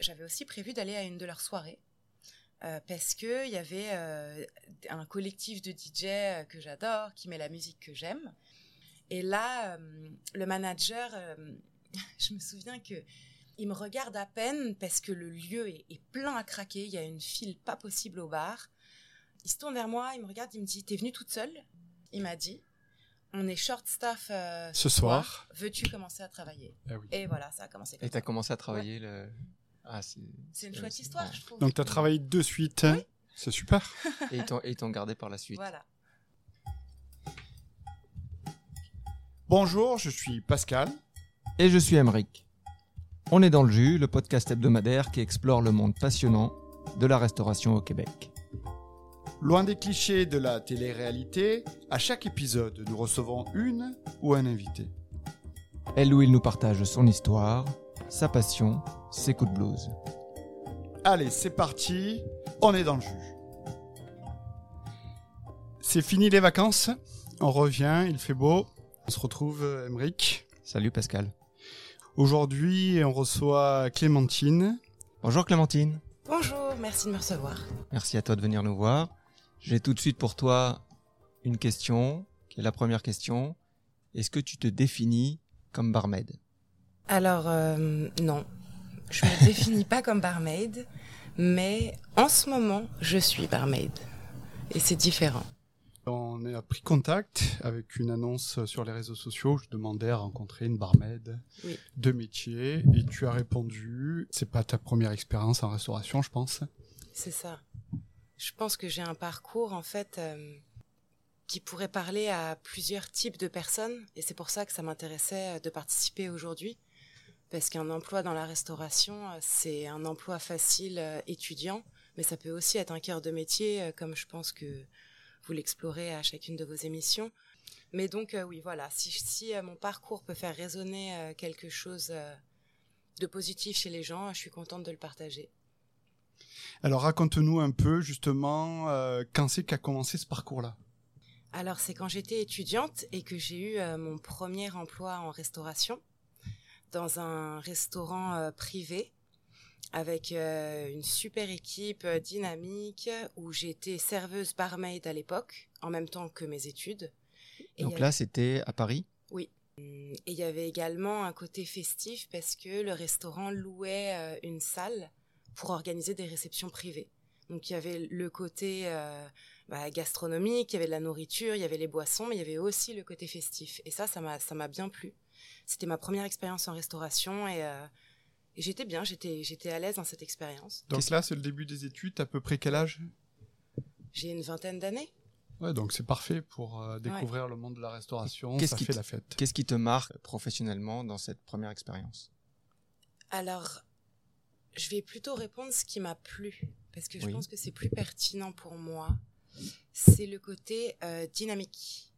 J'avais aussi prévu d'aller à une de leurs soirées. Euh, parce que il y avait euh, un collectif de DJ euh, que j'adore, qui met la musique que j'aime. Et là, le manager, je me souviens que il me regarde à peine parce que le lieu est, est, plein à craquer. Il y a une file pas possible au bar. Il se tourne vers moi, il me regarde, il me dit "T'es venue toute seule? Il m'a dit "On est short staff ce soir. Veux-tu commencer à travailler? Ah oui. Et voilà, ça a commencé. Comme Et t'as commencé à travailler ouais. le ah, c'est une chouette histoire, je trouve. Donc, tu as travaillé de suite. Oui. C'est super. et ils t'ont gardé par la suite. Voilà. Bonjour, je suis Pascal. Et je suis Emeric. On est dans le jus, le podcast hebdomadaire qui explore le monde passionnant de la restauration au Québec. Loin des clichés de la télé-réalité, à chaque épisode, nous recevons une ou un invité. Elle ou il nous partage son histoire, sa passion, ses coups de blues. Allez, c'est parti, on est dans le jus. C'est fini les vacances, on revient, il fait beau. On se retrouve, Emeric. Salut Pascal. Aujourd'hui, on reçoit Clémentine. Bonjour Clémentine. Bonjour, merci de me recevoir. Merci à toi de venir nous voir. J'ai tout de suite pour toi une question, qui est la première question. Est-ce que tu te définis comme barmaid? Alors, euh, non. Je me définis pas comme barmaid, mais en ce moment, je suis barmaid. Et c'est différent. On a pris contact avec une annonce sur les réseaux sociaux. Je demandais à rencontrer une barmaid oui. de métier et tu as répondu. C'est pas ta première expérience en restauration, je pense. C'est ça. Je pense que j'ai un parcours en fait euh, qui pourrait parler à plusieurs types de personnes et c'est pour ça que ça m'intéressait de participer aujourd'hui parce qu'un emploi dans la restauration c'est un emploi facile euh, étudiant mais ça peut aussi être un cœur de métier euh, comme je pense que vous l'explorez à chacune de vos émissions. Mais donc euh, oui, voilà, si, si euh, mon parcours peut faire résonner euh, quelque chose de positif chez les gens, je suis contente de le partager. Alors raconte-nous un peu justement quand c'est qu'a commencé ce parcours-là. Alors c'est quand j'étais étudiante et que j'ai eu mon premier emploi en restauration dans un restaurant privé avec euh, une super équipe euh, dynamique où j'étais serveuse barmaid à l'époque, en même temps que mes études. Et Donc là, c'était à Paris? Oui. Et il y avait également un côté festif parce que le restaurant louait euh, une salle pour organiser des réceptions privées. Donc il y avait le côté euh, bah, gastronomique, il y avait de la nourriture, il y avait les boissons, mais il y avait aussi le côté festif. Et ça, ça m'a, ça m'a bien plu. C'était ma première expérience en restauration et et j'étais bien, j'étais, j'étais à l'aise dans cette expérience. Donc là, c'est le début des études. À peu près quel âge? J'ai une vingtaine d'années. Ouais, donc c'est parfait pour euh, découvrir ouais. le monde de la restauration. Qu'est-ce ça qui fait la fête. Qu'est-ce qui te marque professionnellement dans cette première expérience? Alors, je vais plutôt répondre ce qui m'a plu, parce que je Oui. pense que c'est plus pertinent pour moi. C'est le côté euh, dynamique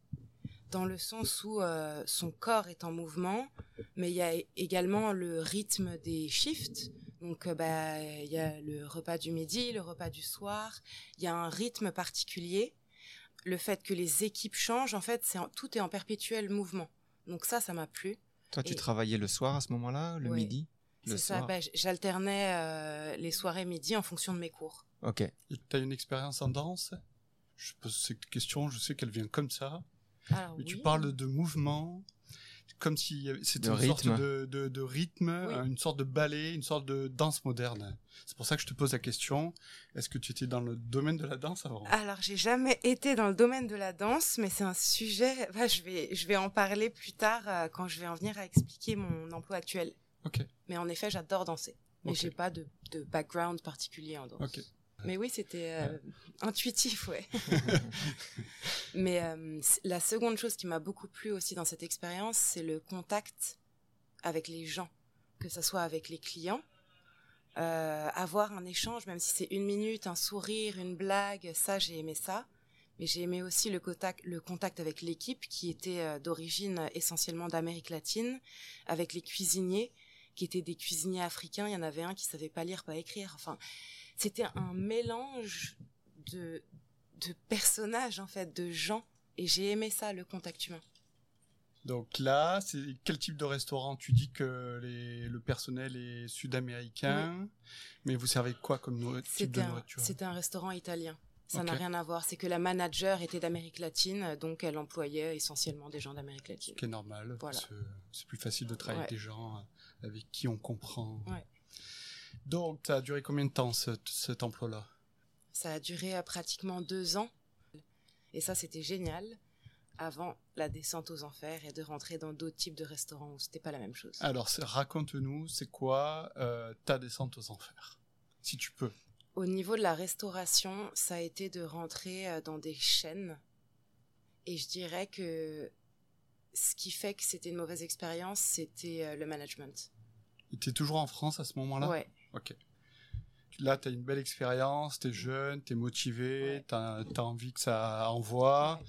dans le sens où euh, son corps est en mouvement, mais il y a également le rythme des shifts. Donc, euh, bah, il y a le repas du midi, le repas du soir. Il y a un rythme particulier. Le fait que les équipes changent, en fait, c'est en- tout est en perpétuel mouvement. Donc ça, ça m'a plu. Toi, tu Et- travaillais le soir à ce moment-là, le midi Le C'est ça. soir Bah, J'alternais euh, les soirées midi en fonction de mes cours. Ok. Tu as une expérience en danse? Je pose cette question, je sais qu'elle vient comme ça. Alors, Mais tu parles de mouvement, comme si c'était une sorte de, de, de rythme, Oui. euh, une sorte de ballet, une sorte de danse moderne. C'est pour ça que je te pose la question. Est-ce que tu étais dans le domaine de la danse avant? Alors, j'ai jamais été dans le domaine de la danse, mais c'est un sujet. bah, je vais, je vais en parler plus tard euh, quand je vais en venir à expliquer mon emploi actuel. Ok, Mais en effet, j'adore danser. Mais Ok. j'ai pas de, de background particulier en danse. ok. Mais oui, c'était euh, intuitif, ouais. Mais euh, la seconde chose qui m'a beaucoup plu aussi dans cette expérience, c'est le contact avec les gens, que ce soit avec les clients, euh, avoir un échange, même si c'est une minute, un sourire, une blague, ça j'ai aimé ça. Mais j'ai aimé aussi le contact, le contact avec l'équipe qui était d'origine essentiellement d'Amérique latine, avec les cuisiniers qui étaient des cuisiniers africains. Il y en avait un qui savait pas lire, pas écrire. Enfin, c'était un mélange de, de personnages en fait, de gens. Et j'ai aimé ça, le contact humain. Donc là, c'est quel type de restaurant? Tu dis que les, le personnel est sud-américain, mais vous servez quoi comme type de un, nourriture? c'était un restaurant italien. Ça n'a rien à voir. C'est que la manager était d'Amérique latine, donc elle employait essentiellement des gens d'Amérique latine. Ce qui est normal, Voilà. c'est plus facile de travailler avec des gens avec qui on comprend. Ouais. Donc, ça a duré combien de temps ce- cet emploi-là Ça a duré euh, pratiquement deux ans. Et ça, c'était génial. Avant la descente aux enfers et de rentrer dans d'autres types de restaurants où c'était pas la même chose. Alors, raconte-nous, c'est quoi euh, ta descente aux enfers? Si tu peux. Au niveau de la restauration, ça a été de rentrer euh, dans des chaînes. Et je dirais que ce qui fait que c'était une mauvaise expérience, c'était le management. Tu es toujours en France à ce moment-là? Ouais. Ok. Là, tu as une belle expérience, tu es jeune, tu es motivé, tu as, envie que ça envoie.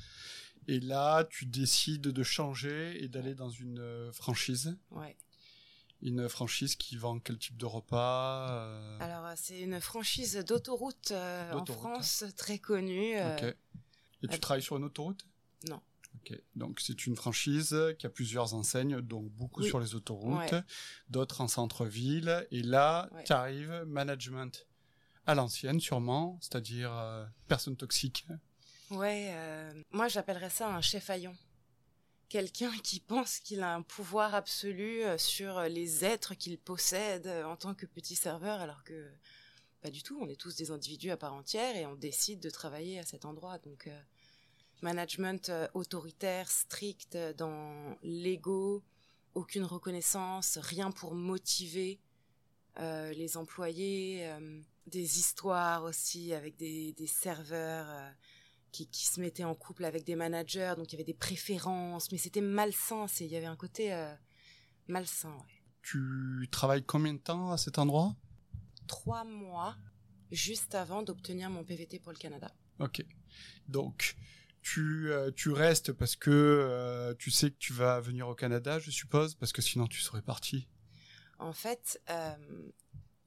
Et là, tu décides de changer et d'aller dans une euh, franchise. Ouais. Une franchise qui vend quel type de repas euh, Alors, euh, c'est une franchise d'autoroute euh, en D'autoroute, France, très connue. euh, Ok. Et tu travailles sur une autoroute? Non. Donc c'est une franchise qui a plusieurs enseignes, donc beaucoup Oui. sur les autoroutes, Ouais. d'autres en centre-ville. Et là, Ouais. tu arrives management à l'ancienne sûrement, c'est-à-dire euh, personne toxique. Ouais, euh, moi j'appellerais ça un chef haillon. Quelqu'un qui pense qu'il a un pouvoir absolu euh, sur les êtres qu'il possède en tant que petit serveur, alors que pas du tout. On est tous des individus à part entière et on décide de travailler à cet endroit. Donc, euh, management euh, autoritaire, strict, euh, dans l'ego, aucune reconnaissance, rien pour motiver euh, les employés, euh, des histoires aussi avec des, des serveurs. euh, qui, qui se mettaient en couple avec des managers, donc il y avait des préférences, mais c'était malsain, c'est- il y avait un côté malsain. ouais. Tu travailles combien de temps à cet endroit? Trois mois juste avant d'obtenir mon PVT pour le Canada. Ok. Donc tu, euh, tu restes parce que euh, tu sais que tu vas venir au Canada, je suppose, parce que sinon tu serais parti. En fait, euh,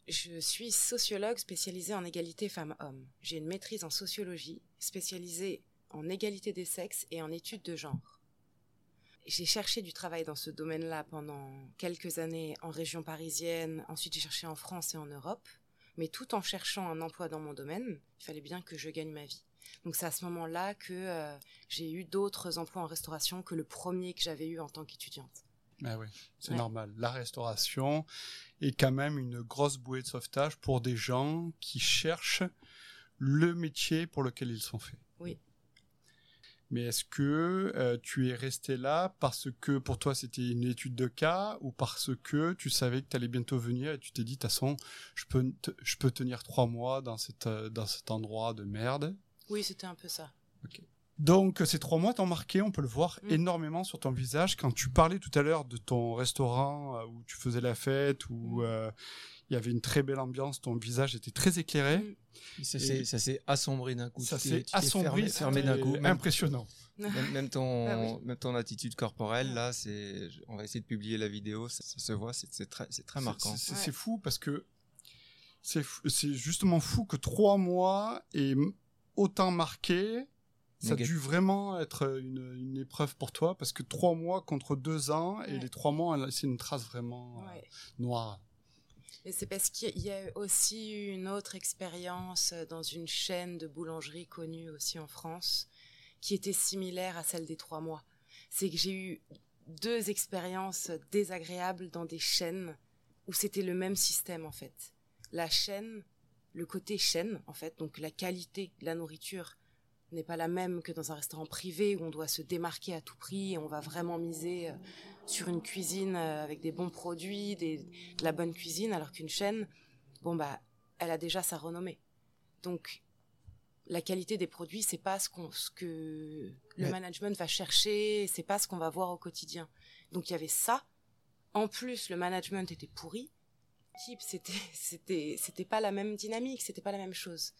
je suis sociologue spécialisée en égalité femmes-hommes. J'ai une maîtrise en sociologie spécialisée en égalité des sexes et en études de genre. J'ai cherché du travail dans ce domaine-là pendant quelques années en région parisienne, ensuite j'ai cherché en France et en Europe, mais tout en cherchant un emploi dans mon domaine, il fallait bien que je gagne ma vie. Donc c'est à ce moment-là que euh, j'ai eu d'autres emplois en restauration que le premier que j'avais eu en tant qu'étudiante. Ah oui, c'est Ouais. normal. La restauration est quand même une grosse bouée de sauvetage pour des gens qui cherchent le métier pour lequel ils sont faits. Oui. Mais est-ce que euh, tu es resté là parce que pour toi c'était une étude de cas ou parce que tu savais que tu allais bientôt venir et tu t'es dit, de toute façon, je peux, je peux tenir trois mois dans, cette, euh, dans cet endroit de merde? Oui, c'était un peu ça. donc ces trois mois t'ont marqué, on peut le voir Mm. énormément sur ton visage. Quand tu parlais tout à l'heure de ton restaurant euh, où tu faisais la fête, où Mm. euh, il y avait une très belle ambiance, ton visage était très éclairé. Mm. Ça Et- s'est- ça s'est assombri d'un coup. Ça s'est assombri, fermé, fermé d'un coup. Impressionnant. même, même ton, Ah oui. même ton attitude corporelle, là, c'est, on va essayer de publier la vidéo, ça, ça se voit, c'est très, c'est très marquant. C'est- Ouais. fou parce que c'est justement fou que trois mois et autant marqué. Ça a dû vraiment être une, une épreuve pour toi parce que trois mois contre deux ans et Ouais. les trois mois, c'est une trace vraiment euh, noire. Et c'est parce qu'il y a aussi eu une autre expérience dans une chaîne de boulangerie connue aussi en France, qui était similaire à celle des trois mois. C'est que j'ai eu deux expériences désagréables dans des chaînes où c'était le même système en fait. La chaîne, le côté chaîne en fait, donc la qualité de la nourriture n'est pas la même que dans un restaurant privé où on doit se démarquer à tout prix et on va vraiment miser euh, sur une cuisine euh, avec des bons produits, des, de la bonne cuisine, alors qu'une chaîne, bon bah, elle a déjà sa renommée. Donc, la qualité des produits, c'est pas ce, qu'on, ce que le management va chercher, c'est pas ce qu'on va voir au quotidien. Donc, il y avait ça. En plus, le management était pourri. C'était, c'était, c'était pas la même dynamique, c'était pas la même chose.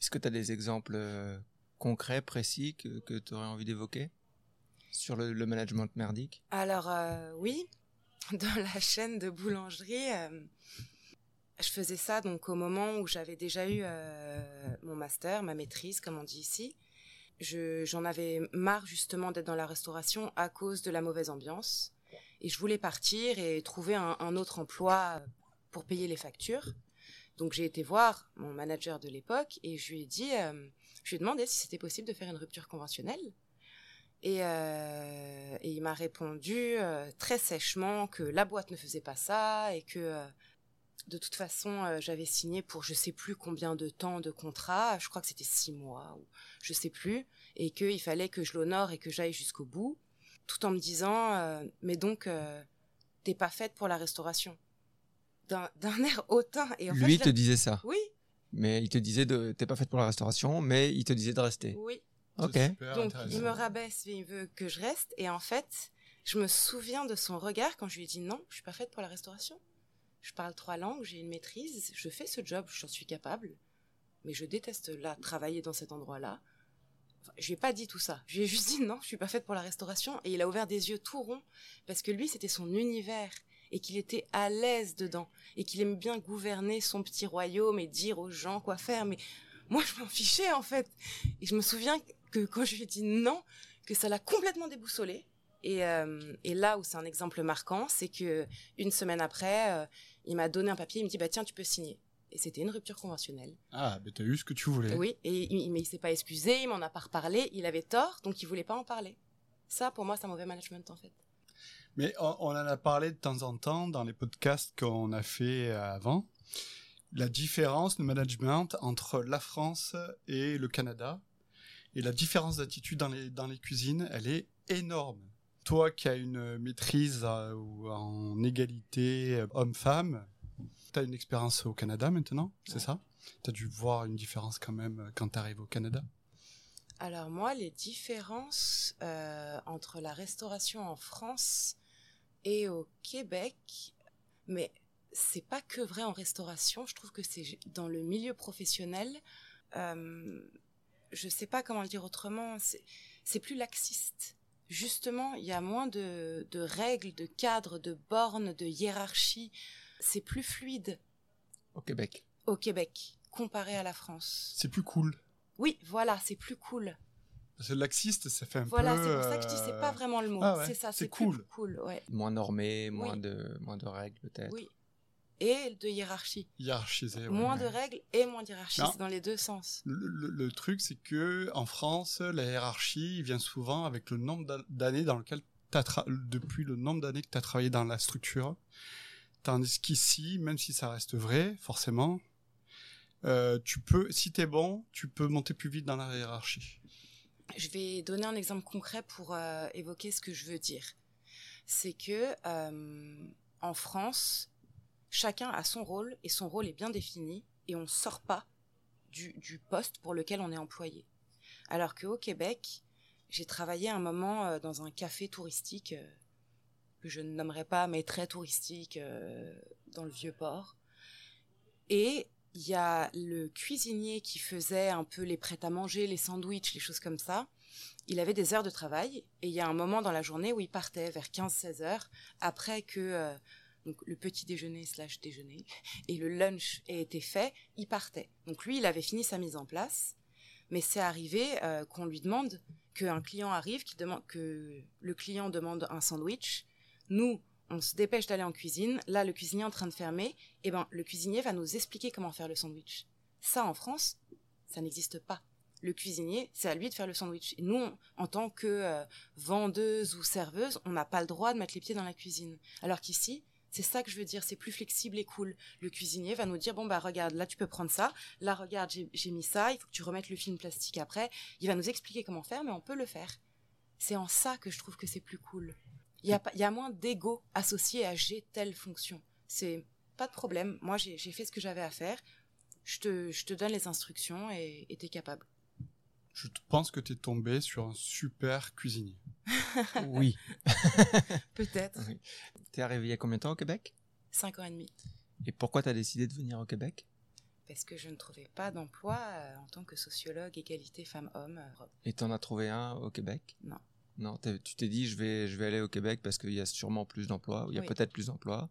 Est-ce que tu as des exemples euh, concrets, précis, que, tu aurais envie d'évoquer sur le, le management merdique? Alors euh, oui, dans la chaîne de boulangerie, euh, je faisais ça donc au moment où j'avais déjà eu euh, mon master, ma maîtrise, comme on dit ici. j'en avais marre justement d'être dans la restauration à cause de la mauvaise ambiance. Et je voulais partir et trouver un, autre emploi pour payer les factures. Donc j'ai été voir mon manager de l'époque et je lui ai dit, euh, je lui ai demandé si c'était possible de faire une rupture conventionnelle. Et, euh, il m'a répondu euh, très sèchement que la boîte ne faisait pas ça et que de toute façon, euh, j'avais signé pour je sais plus combien de temps de contrat, je crois que c'était six mois ou je sais plus, et qu'il fallait que je l'honore et que j'aille jusqu'au bout, tout en me disant euh, mais donc euh, t'es pas faite pour la restauration. D'un air hautain. Et en Lui te disait ça. Oui. Mais il te disait de t'es pas faite pour la restauration, mais il te disait de rester. Oui. Ok. Donc il me rabaisse, il veut que je reste, et en fait, je me souviens de son regard quand je lui ai dit non, je suis pas faite pour la restauration je parle trois langues, j'ai une maîtrise, je fais ce job, j'en suis capable, mais je déteste là travailler dans cet je lui ai pas dit tout ça. Je lui ai juste dit non, je suis pas faite pour la restauration. Et il a ouvert des yeux tout ronds parce que lui, c'était son univers et qu'il était à l'aise dedans et qu'il aime bien gouverner son petit royaume et dire aux gens quoi faire. Mais moi, je m'en fichais en fait. Et je me souviens que quand je lui ai dit non, que ça l'a complètement déboussolé. Et, euh, là où c'est un exemple marquant, c'est que une semaine après, euh, il m'a donné un papier, il me dit bah tiens tu peux signer. Et c'était une rupture conventionnelle. Ah, mais t'as eu ce que tu voulais. Oui, et il, mais il s'est pas excusé, il m'en a pas reparlé, il avait tort, donc il voulait pas en parler. Ça, pour moi, c'est un mauvais management en fait. Mais on, on, en a parlé de temps en temps dans les podcasts qu'on a fait avant. La différence de management entre la France et le Canada et la différence d'attitude dans les, dans les cuisines, elle est énorme toi qui as une maîtrise euh, en égalité euh, homme-femme, tu as une expérience au Canada maintenant, c'est ça? Tu as dû voir une différence quand même euh, quand tu arrives au Canada? Alors moi, les différences entre la restauration en France et au Québec, mais c'est pas que vrai en restauration, je trouve que c'est dans le milieu professionnel, euh, je sais pas comment le dire autrement, c'est plus laxiste. Justement, il y a moins de, règles, de cadres, de bornes, de hiérarchie. C'est plus fluide. Au Québec. Au Québec, comparé à la France. C'est plus cool. Oui, voilà, c'est plus cool. Parce que laxiste, ça fait un peu. Voilà, c'est pour ça que je dis c'est pas vraiment le mot. Ah c'est ça, c'est cool. cool, ouais. Moins normé, moins de moins de règles peut-être. Oui, et de hiérarchie. Hiérarchisé. Moins de règles et moins de hiérarchie, c'est dans les deux sens. Le, truc, c'est que en France, la hiérarchie vient souvent avec le nombre d'années dans lequel as depuis le nombre d'années que tu as travaillé dans la structure. Tandis qu'ici, même si ça reste vrai, forcément, euh, tu peux, si es bon, tu peux monter plus vite dans la hiérarchie. Je vais donner un exemple concret pour euh, évoquer ce que je veux dire. C'est que euh, en France, chacun a son rôle et son rôle est bien défini et on ne sort pas du, poste pour lequel on est employé. Alors qu'au Québec, j'ai travaillé un moment euh, dans un café touristique que je ne nommerai pas, mais très touristique euh, dans le vieux port. Et il y a le cuisinier qui faisait un peu les prêts à manger, les sandwichs, les choses comme ça. Il avait des heures de travail et il y a un moment dans la journée où il partait vers 15-16 heures après que donc le petit déjeuner slash déjeuner, et le lunch ait été fait, il partait. Donc lui, il avait fini sa mise en place, mais c'est arrivé euh, qu'on lui demande qu'un client arrive, demande, que le client demande un sandwich. Nous, on se dépêche d'aller en cuisine. Là, le cuisinier est en train de fermer. Et eh ben, le cuisinier va nous expliquer comment faire le sandwich. Ça, en France, ça n'existe pas. Le cuisinier, c'est à lui de faire le sandwich. Et nous, en tant que euh, vendeuse ou serveuse, on n'a pas le droit de mettre les pieds dans la cuisine. Alors qu'ici, c'est ça que je veux dire, c'est plus flexible et cool. Le cuisinier va nous dire bon bah regarde, là tu peux prendre ça, là regarde j'ai mis ça, il faut que tu remettes le film plastique après. Il va nous expliquer comment faire, mais on peut le faire. C'est en ça que je trouve que c'est plus cool. Il y a, y a moins d'ego associé à j'ai telle fonction. C'est pas de problème. Moi j'ai fait ce que j'avais à faire. Je te, je te donne les instructions et t'es capable. Je pense que tu es tombé sur un super cuisinier. oui. Peut-être. Tu es arrivé il y a combien de temps au Québec? Cinq ans et demi. Et pourquoi tu as décidé de venir au Québec? Parce que je ne trouvais pas d'emploi euh, en tant que sociologue égalité femmes-hommes. Euh, et tu en as trouvé un au Québec? Non. Non, tu t'es dit je vais, je vais aller au Québec parce qu'il y a sûrement plus d'emplois, il y a peut-être plus d'emplois.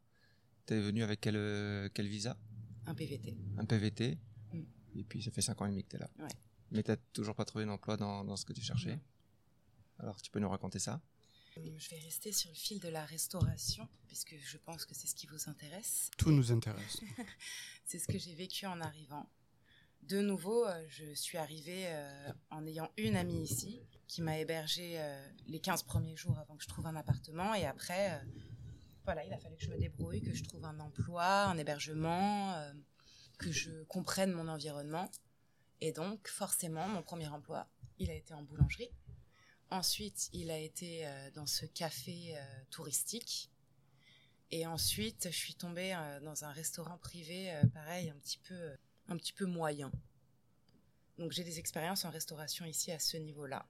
Tu es venu avec quel, euh, quel visa? Un PVT. Un PVT. Mm. Et puis ça fait cinq ans et demi que tu es là. Ouais. Mais tu n'as toujours pas trouvé d'emploi dans, dans ce que tu cherchais? Alors, tu peux nous raconter ça? Je vais rester sur le fil de la restauration, puisque je pense que c'est ce qui vous intéresse. Tout nous intéresse. c'est ce que j'ai vécu en arrivant. De nouveau, euh, je suis arrivée euh, en ayant une amie ici qui m'a hébergée euh, les 15 premiers jours avant que je trouve un appartement. Et après, voilà, il a fallu que je me débrouille, que je trouve un emploi, un hébergement, que je comprenne mon environnement. Et donc, forcément, mon premier emploi, il a été en boulangerie. Ensuite, il a été dans ce café touristique. Et ensuite, je suis tombée dans un restaurant privé, pareil, un petit peu un petit peu moyen. Donc j'ai des expériences en restauration ici à ce niveau-là.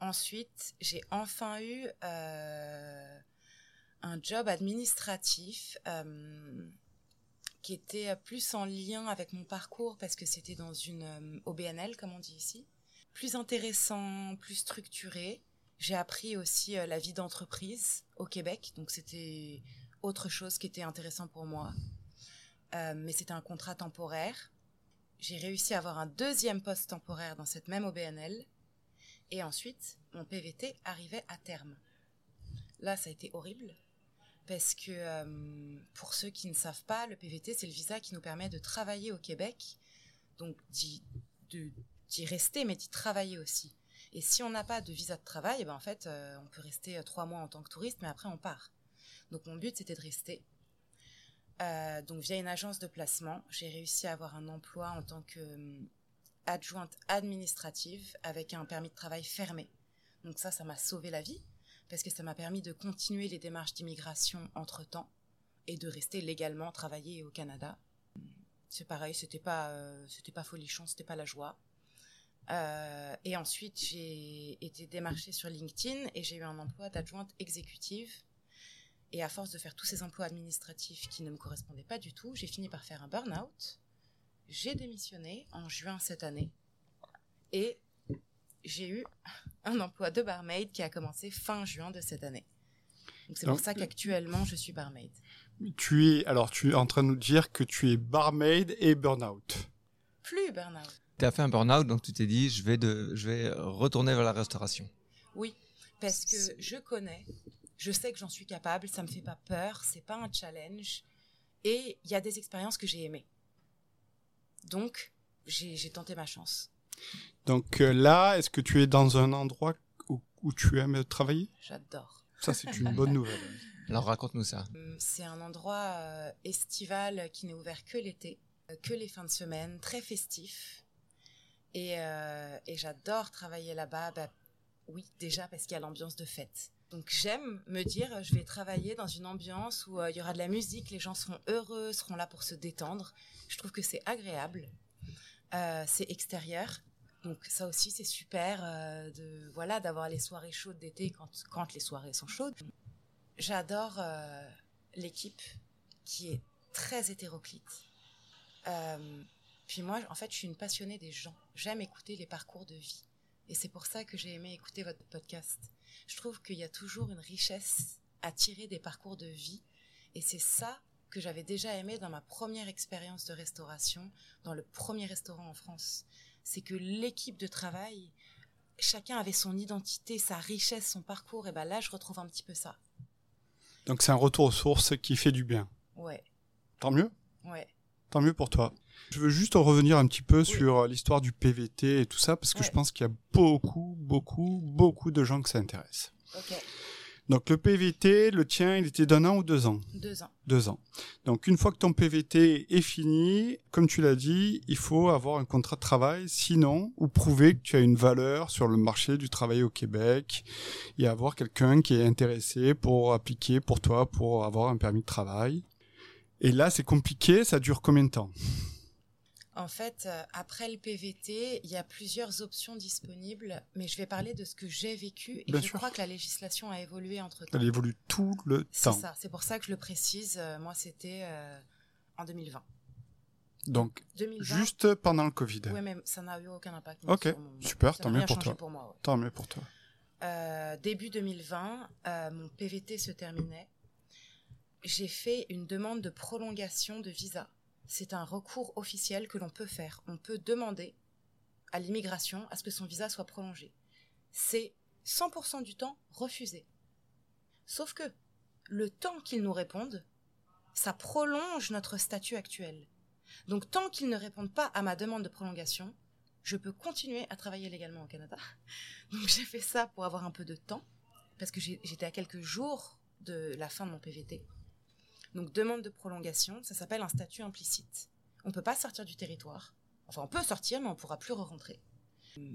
Ensuite, j'ai enfin eu euh, un job administratif euh, qui était plus en lien avec mon parcours parce que c'était dans une euh, OBNL, comme on dit ici. Plus intéressant, plus structuré. J'ai appris aussi la vie d'entreprise au Québec, donc c'était autre chose qui était intéressant pour moi. Euh, mais c'était un contrat temporaire. J'ai réussi à avoir un deuxième poste temporaire dans cette même OBNL. Et ensuite, mon PVT arrivait à terme. Là, ça a été horrible. Parce que, euh, pour ceux qui ne savent pas, le PVT, c'est le visa qui nous permet de travailler au Québec. Donc, d'y rester, mais d'y travailler aussi. Et si on n'a pas de visa de travail, eh ben en fait, euh, on peut rester trois mois en tant que touriste, mais après, on part. Donc, mon but, c'était de rester. Euh, donc via une agence de placement, j'ai réussi à avoir un emploi en tant qu'adjointe euh, administrative avec un permis de travail fermé. Donc ça, ça m'a sauvé la vie parce que ça m'a permis de continuer les démarches d'immigration entre temps et de rester légalement travailler au Canada. C'est pareil, c'était pas euh, c'était pas folichon, c'était pas la joie. et ensuite, j'ai été démarchée sur LinkedIn et j'ai eu un emploi d'adjointe exécutive et à force de faire tous ces emplois administratifs qui ne me correspondaient pas du tout, j'ai fini par faire un burn-out. J'ai démissionné en juin cette année. Et j'ai eu un emploi de barmaid qui a commencé fin juin de cette année. Donc c'est pour ça qu'actuellement je suis barmaid. Tu es alors tu es en train de nous dire que tu es barmaid et burn-out. Plus burn-out. Tu as fait un burn-out donc tu t'es dit je vais de je vais retourner vers la restauration. Oui, parce que je connais je sais que j'en suis capable, ça me fait pas peur, c'est pas un challenge. Et il y a des expériences que j'ai aimées. Donc, j'ai tenté ma chance. Donc euh, là, est-ce que tu es dans un endroit où, tu aimes travailler? J'adore. Ça, c'est une bonne nouvelle. Alors raconte-nous ça. Hum, c'est un endroit euh, estival qui n'est ouvert que l'été, euh, que les fins de semaine, très festif. Et, et j'adore travailler là-bas. Bah, oui, déjà parce qu'il y a l'ambiance de fête. Donc j'aime me dire, je vais travailler dans une ambiance où euh, il y aura de la musique, les gens seront heureux, seront là pour se détendre. Je trouve que c'est agréable. Euh, c'est extérieur, donc ça aussi c'est super euh, de voilà d'avoir les soirées chaudes d'été quand quand les soirées sont chaudes. J'adore l'équipe qui est très hétéroclite. puis moi, en fait, je suis une passionnée des gens. J'aime écouter les parcours de vie. Et c'est pour ça que j'ai aimé écouter votre podcast je trouve qu'il y a toujours une richesse à tirer des parcours de vie. Et c'est ça que j'avais déjà aimé dans ma première expérience de restauration, dans le premier restaurant en France. C'est que l'équipe de travail, chacun avait son identité, sa richesse, son parcours. Et ben là, je retrouve un petit peu ça. Donc c'est un retour aux sources qui fait du bien. Ouais. Tant mieux. Ouais. Tant mieux pour toi. Je veux juste revenir un petit peu sur euh, l'histoire du PVT et tout ça, parce que je pense qu'il y a beaucoup, beaucoup, beaucoup de gens que ça intéresse. Donc le PVT, le tien, il était d'un an ou deux ans? Deux ans. Deux ans. Donc une fois que ton PVT est fini, comme tu l'as dit, il faut avoir un contrat de travail, sinon, ou prouver que tu as une valeur sur le marché du travail au Québec, et avoir quelqu'un qui est intéressé pour appliquer pour toi pour avoir un permis de travail. Et là, c'est compliqué, ça dure combien de temps? En fait, euh, après le PVT, il y a plusieurs options disponibles, mais je vais parler de ce que j'ai vécu et je crois que la législation a évolué entre temps. Elle évolue tout le temps. C'est ça, c'est pour ça que je le précise. Euh, moi, c'était euh, en 2020. Donc, juste pendant le Covid. Oui, mais ça n'a eu aucun impact. Ok, super, tant mieux pour toi. Tant mieux pour toi. début 2020, mon PVT se terminait. J'ai fait une demande de prolongation de visa c'est un recours officiel que l'on peut faire. On peut demander à l'immigration à ce que son visa soit prolongé. C'est 100% du temps refusé. Sauf que le temps qu'ils nous répondent, ça prolonge notre statut actuel. Donc tant qu'ils ne répondent pas à ma demande de prolongation, je peux continuer à travailler légalement au Canada. Donc j'ai fait ça pour avoir un peu de temps, parce que j'étais à quelques jours de la fin de mon PVT. Donc demande de prolongation, ça s'appelle un statut implicite. On ne peut pas sortir du territoire. Enfin, on peut sortir, mais on ne pourra plus re-rentrer.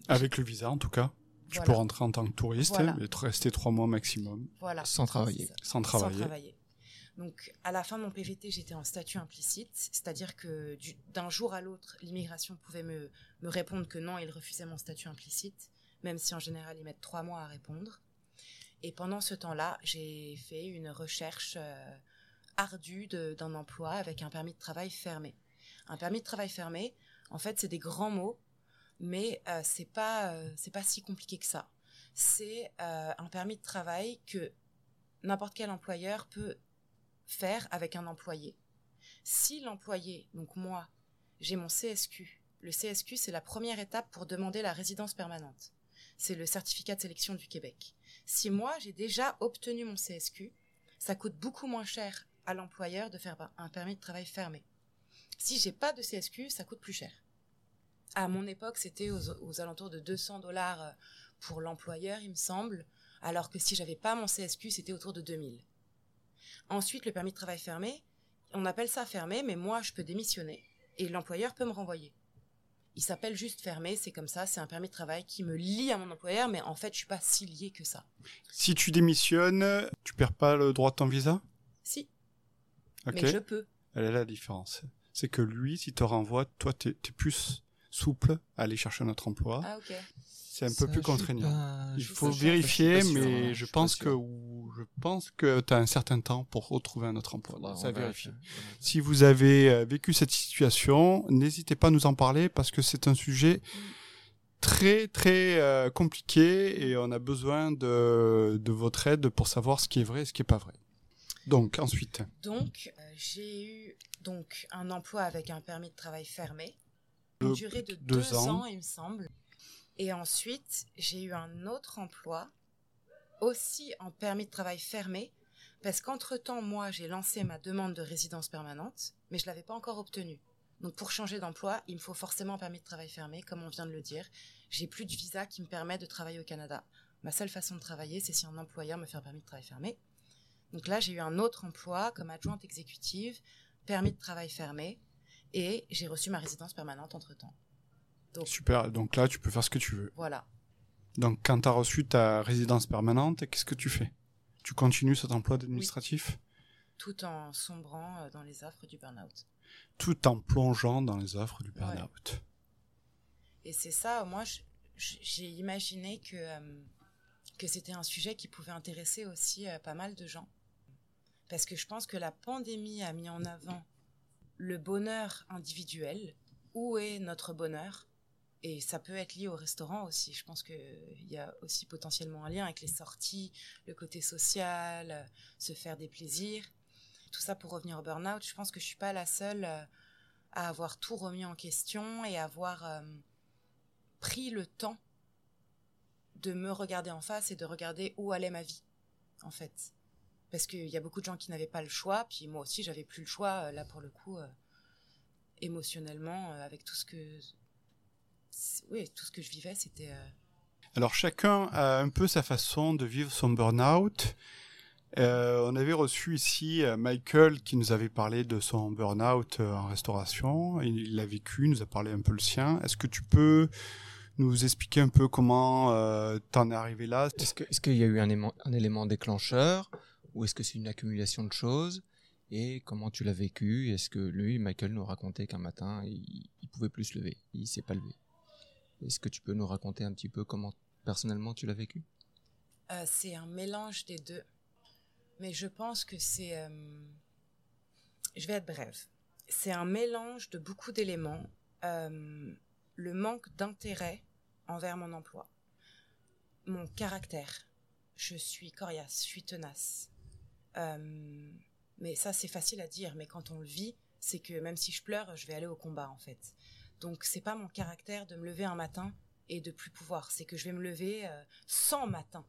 Avec le visa, en tout cas. Tu peux rentrer en tant que touriste et rester trois mois maximum. Voilà. Sans travailler. Sans travailler. Donc, à la fin de mon PVT, j'étais en statut implicite, c'est-à-dire que d'un jour à l'autre, l'immigration pouvait me, me répondre que non, il refusait mon statut implicite, même si en général, ils mettent trois mois à répondre. Et pendant ce temps-là, j'ai fait une recherche euh, ardue d'un emploi avec un permis de travail fermé. Un permis de travail fermé, en fait, c'est des grands mots, mais euh, c'est pas euh, c'est pas si compliqué que ça. C'est un permis de travail que n'importe quel employeur peut faire avec un employé. Si l'employé, donc moi, j'ai mon CSQ, le CSQ c'est la première étape pour demander la résidence permanente. C'est le certificat de sélection du Québec. Si moi j'ai déjà obtenu mon CSQ, ça coûte beaucoup moins cher à l'employeur de faire un permis de travail fermé. Si j'ai pas de CSQ, ça coûte plus cher. À mon époque, c'était aux, aux, alentours de 200 dollars euh, pour l'employeur, il me semble, alors que si j'avais pas mon CSQ, c'était autour de 2000. Ensuite, le permis de travail fermé, on appelle ça fermé, mais moi, je peux démissionner et l'employeur peut me renvoyer. Il s'appelle juste fermé, c'est comme ça, c'est un permis de travail qui me lie à mon employeur, mais en fait, je suis pas si lié que ça. Si tu démissionnes, tu perds pas le droit de ton visa? Si. Mais je peux. Elle est la différence. C'est que lui, s'il te renvoie, toi, tu es, plus souple à aller chercher un autre emploi. Ah, ok c'est un peu plus contraignant. Il faut vérifier, mais je, pense que je pense que tu as un certain temps pour retrouver un autre emploi. Ça vérifier. Si vous avez euh, vécu cette situation, n'hésitez pas à nous en parler parce que c'est un sujet très très euh, compliqué et on a besoin de, de votre aide pour savoir ce qui est vrai et ce qui est pas vrai. Donc ensuite. Donc euh, j'ai eu donc un emploi avec un permis de travail fermé, une durée de deux, ans, il me semble. Et ensuite, j'ai eu un autre emploi, aussi en permis de travail fermé, parce qu'entre-temps, moi, j'ai lancé ma demande de résidence permanente, mais je ne l'avais pas encore obtenue. Donc pour changer d'emploi, il me faut forcément un permis de travail fermé, comme on vient de le dire. J'ai plus de visa qui me permet de travailler au Canada. Ma seule façon de travailler, c'est si un employeur me fait un permis de travail fermé. Donc là, j'ai eu un autre emploi comme adjointe exécutive, permis de travail fermé, et j'ai reçu ma résidence permanente entre-temps. Super, donc là tu peux faire ce que tu veux. Voilà. Donc quand tu as reçu ta résidence permanente, qu'est-ce que tu fais? Tu continues cet emploi administratif? Tout en sombrant euh, dans les affres du burn-out. Tout en plongeant dans les affres du burn-out. Et c'est ça, moi j'ai imaginé que, euh, que c'était un sujet qui pouvait intéresser aussi euh, pas mal de gens. Parce que je pense que la pandémie a mis en avant le bonheur individuel. Où est notre bonheur? Et ça peut être lié au restaurant aussi. Je pense qu'il y a aussi potentiellement un lien avec les sorties, le côté social, euh, se faire des plaisirs. Tout ça pour revenir au burn-out. Je pense que je suis pas la seule euh, à avoir tout remis en question et avoir euh, pris le temps de me regarder en face et de regarder où allait ma vie, en fait. Parce qu'il y a beaucoup de gens qui n'avaient pas le choix, puis moi aussi j'avais plus le choix, là pour le coup, émotionnellement, avec tout ce que oui, tout ce que je vivais, c'était. Euh, Alors chacun a un peu sa façon de vivre son burn-out. Euh, on avait reçu ici euh, Michael qui nous avait parlé de son burn-out en restauration. Il l'a vécu, nous a parlé un peu le sien. Est-ce que tu peux nous expliquer un peu comment euh, t'en es arrivé là? Est-ce qu'il y a eu un, un élément déclencheur? Ou est-ce que c'est une accumulation de choses et comment tu l'as vécu? Est-ce que lui, Michael, nous racontait qu'un matin, il, il pouvait plus se lever, il s'est pas levé? Est-ce que tu peux nous raconter un petit peu comment personnellement tu l'as vécu? Euh, C'est un mélange des deux. Mais je pense que c'est... Euh, je vais être brève. C'est un mélange de beaucoup d'éléments. Euh, le manque d'intérêt envers mon emploi. Mon caractère. Je suis coriace, je suis tenace. Mais ça, c'est facile à dire. Mais quand on le vit, c'est que même si je pleure, je vais aller au combat, en fait. Donc c'est pas mon caractère de me lever un matin et de plus pouvoir. C'est que je vais me lever euh, sans matin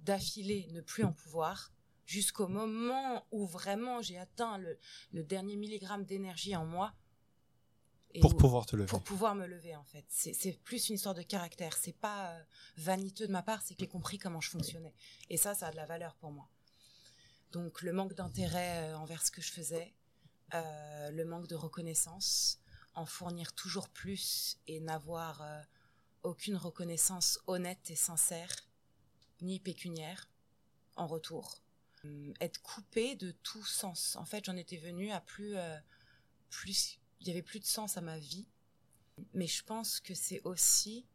d'affilée, ne plus en pouvoir, jusqu'au moment où vraiment j'ai atteint le, le dernier milligramme d'énergie en moi. Et Pour où- pouvoir te lever. pour pouvoir me lever en fait. C'est c'est plus une histoire de caractère. C'est pas euh, vaniteux de ma part, c'est que j'ai compris comment je fonctionnais. Et ça, ça a de la valeur pour moi. Donc le manque d'intérêt euh, envers ce que je faisais, euh, le manque de reconnaissance, en fournir toujours plus et n'avoir euh, aucune reconnaissance honnête et sincère, ni pécuniaire, en retour. Être coupé de tout sens. En fait, j'en étais venue à plus, plus, il y avait plus de sens à ma vie. Mais je pense que c'est aussi,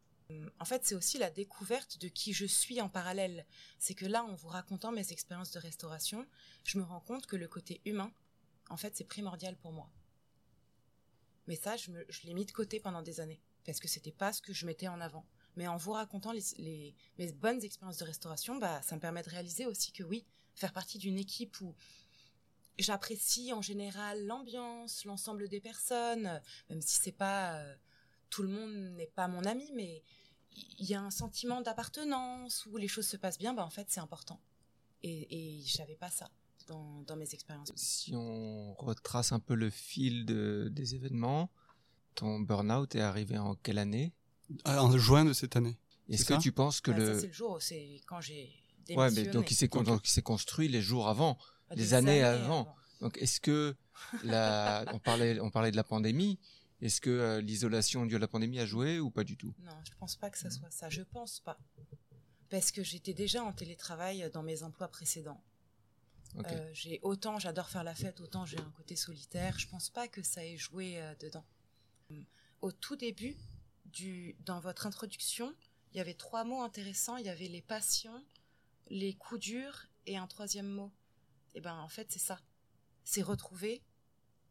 en fait, c'est aussi la découverte de qui je suis en parallèle. C'est que là, en vous racontant mes expériences de restauration, je me rends compte que le côté humain, en fait, c'est primordial pour moi. Mais ça, je, l'ai mis de côté pendant des années parce que c'était pas ce que je mettais en avant. Mais en vous racontant les, mes bonnes expériences de restauration, bah, ça me permet de réaliser aussi que oui, faire partie d'une équipe où j'apprécie en général l'ambiance, l'ensemble des personnes, même si c'est pas euh, tout le monde n'est pas mon ami, mais il y a un sentiment d'appartenance où les choses se passent bien, bah en fait c'est important. Et, et j'avais pas ça dans, dans mes expériences. Si on retrace un peu le fil de- des événements, ton burn-out est arrivé en quelle année? Ah, En juin de cette année. Est-ce que tu penses que Bah, ça le... c'est le jour, c'est quand j'ai Ouais, démissionné. mais donc il s'est con- Ok. donc il s'est construit les jours avant. Bah, des des années avant. Donc est-ce que la... on parlait on parlait de la pandémie, est-ce que euh, l'isolation due à la pandémie a joué ou pas du tout? Non, je pense pas que ça soit ça. Je pense pas. Parce que j'étais déjà en télétravail dans mes emplois précédents. Euh, j'ai autant j'adore faire la fête, autant j'ai un côté solitaire. Je pense pas que ça ait joué euh, dedans. Au tout début, du, dans votre introduction, il y avait trois mots intéressants. Il y avait les passions, les coups durs et un troisième mot. Et ben en fait c'est ça. C'est retrouver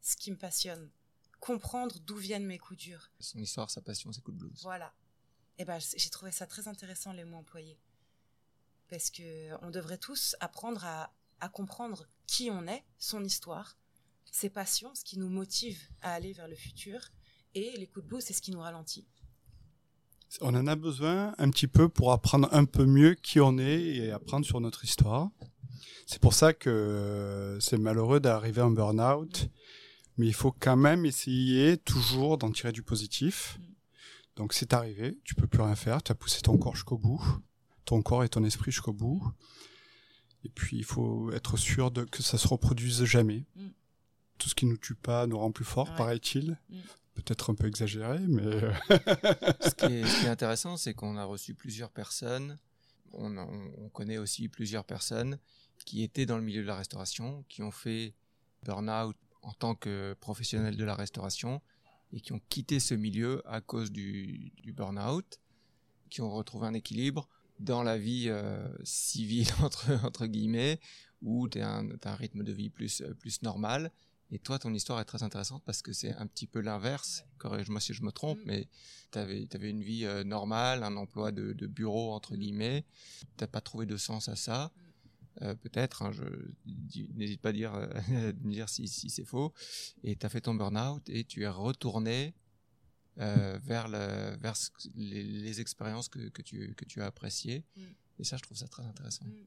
ce qui me passionne, comprendre d'où viennent mes coups durs. Son histoire, sa passion, ses coups de blues. Voilà. Et ben j'ai trouvé ça très intéressant les mots employés. Parce que on devrait tous apprendre à, à comprendre qui on est, son histoire, ses passions, ce qui nous motive à aller vers le futur, et les coups de blues, c'est ce qui nous ralentit. On en a besoin un petit peu pour apprendre un peu mieux qui on est et apprendre sur notre histoire. C'est pour ça que euh, c'est malheureux d'arriver un burn-out, mais il faut quand même essayer toujours d'en tirer du positif. Donc c'est arrivé, tu peux plus rien faire, tu as poussé ton corps jusqu'au bout, ton corps et ton esprit jusqu'au bout. Et puis il faut être sûr de que ça se reproduise jamais. Mm. Tout ce qui nous tue pas nous rend plus fort, Ouais. paraît-il. Mm. Peut-être un peu exagéré, mais euh, Ce qui est, ce qui est intéressant, c'est qu'on a reçu plusieurs personnes. On, on- on connaît aussi plusieurs personnes qui étaient dans le milieu de la restauration, qui ont fait burn-out en tant que professionnels de la restauration et qui ont quitté ce milieu à cause du, du burn-out, qui ont retrouvé un équilibre dans la vie euh, civile entre, entre guillemets, où tu as, un rythme de vie plus, euh, plus normal. Et toi, ton histoire est très intéressante parce que c'est un petit peu l'inverse. Corrige-moi si je me trompe, Mm. mais tu avais, une vie euh, normale, un emploi de, de bureau, entre Mm. guillemets. Tu pas trouvé de sens à ça. Euh, Peut-être, hein, je n'hésite pas à dire, euh, dire si, si c'est faux. Et tu as fait ton burn-out et tu es retourné euh, vers, le, vers ce que- les, les expériences que, que, tu, que tu as appréciées. Mm. Et ça, je trouve ça très intéressant. Mm.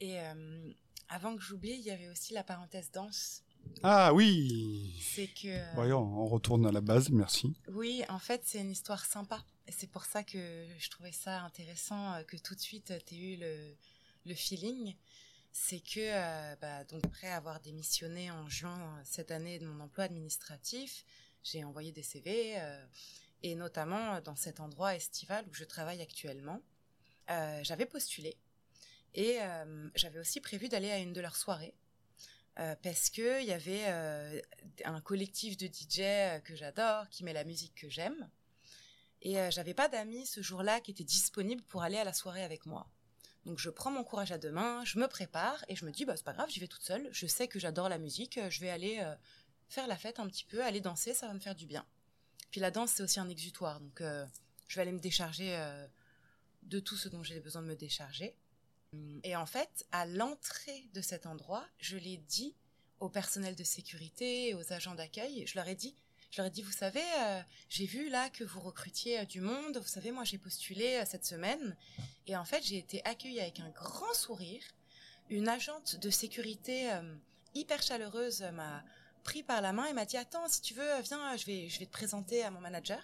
Et euh, avant que j'oublie, il y avait aussi la parenthèse danse. ah oui. C'est que. Voyons, on retourne à la base, merci. Oui, en fait, c'est une histoire sympa. Et c'est pour ça que je trouvais ça intéressant que tout de suite tu aies eu le, le feeling. C'est que, euh, bah, donc après avoir démissionné en juin euh, cette année de mon emploi administratif, j'ai envoyé des CV, euh, et notamment dans cet endroit estival où je travaille actuellement. J'avais postulé et j'avais aussi prévu d'aller à une de leurs soirées. Parce que il y avait un collectif de DJ que j'adore, qui met la musique que j'aime. Et j'avais pas d'amis ce jour-là qui étaient disponibles pour aller à la soirée avec moi. Donc je prends mon courage à deux mains, je me prépare et je me dis bah c'est pas grave, j'y vais toute seule. Je sais que j'adore la musique, euh, je vais aller euh, faire la fête un petit peu, aller danser, ça va me faire du bien. Puis la danse c'est aussi un exutoire, donc euh, je vais aller me décharger de tout ce dont j'ai besoin de me décharger. Et en fait, à l'entrée de cet endroit, je l'ai dit au personnel de sécurité, aux agents d'accueil, je leur ai dit Je leur ai dit, vous savez, euh, j'ai vu là que vous recrutiez euh, du monde. Vous savez, moi, j'ai postulé euh, cette semaine. Et en fait, j'ai été accueillie avec un grand sourire. Une agente de sécurité hyper chaleureuse m'a pris par la main et m'a dit, attends, si tu veux, viens, je vais, je vais te présenter à mon manager.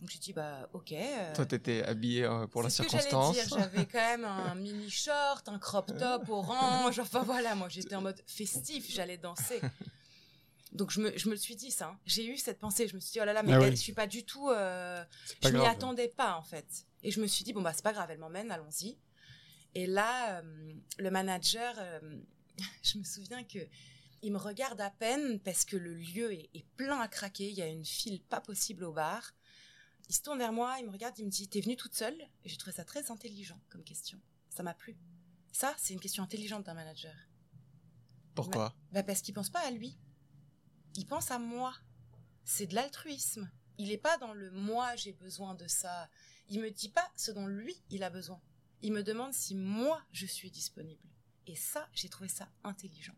Donc j'ai dit, bah, ok. euh, Toi, t'étais habillé euh, pour la c'est ce que j'allais circonstance. dire. J'avais quand même un mini short, un crop top orange. Enfin voilà, moi j'étais en mode festif, j'allais danser. Donc je me, je me le suis dit ça. hein. J'ai eu cette pensée. Je me suis dit oh là là, mais Ah elle, oui. je suis pas du tout. euh, je m'y attendais pas en fait. Et je me suis dit bon bah c'est pas grave, elle m'emmène, allons-y. Et là, euh, le manager, euh, je me souviens que il me regarde à peine parce que le lieu est, est plein à craquer. Il y a une file pas possible au bar. Il se tourne vers moi, il me regarde, il me dit T'es venue toute seule? Et j'ai trouvé ça très intelligent comme question. Ça m'a plu. Ça, c'est une question intelligente d'un manager. Pourquoi? Bah parce qu'il pense pas à lui. Il pense à moi. C'est de l'altruisme. Il n'est pas dans le moi j'ai besoin de ça. Il me dit pas ce dont lui il a besoin. Il me demande si moi je suis disponible. Et ça, j'ai trouvé ça intelligent.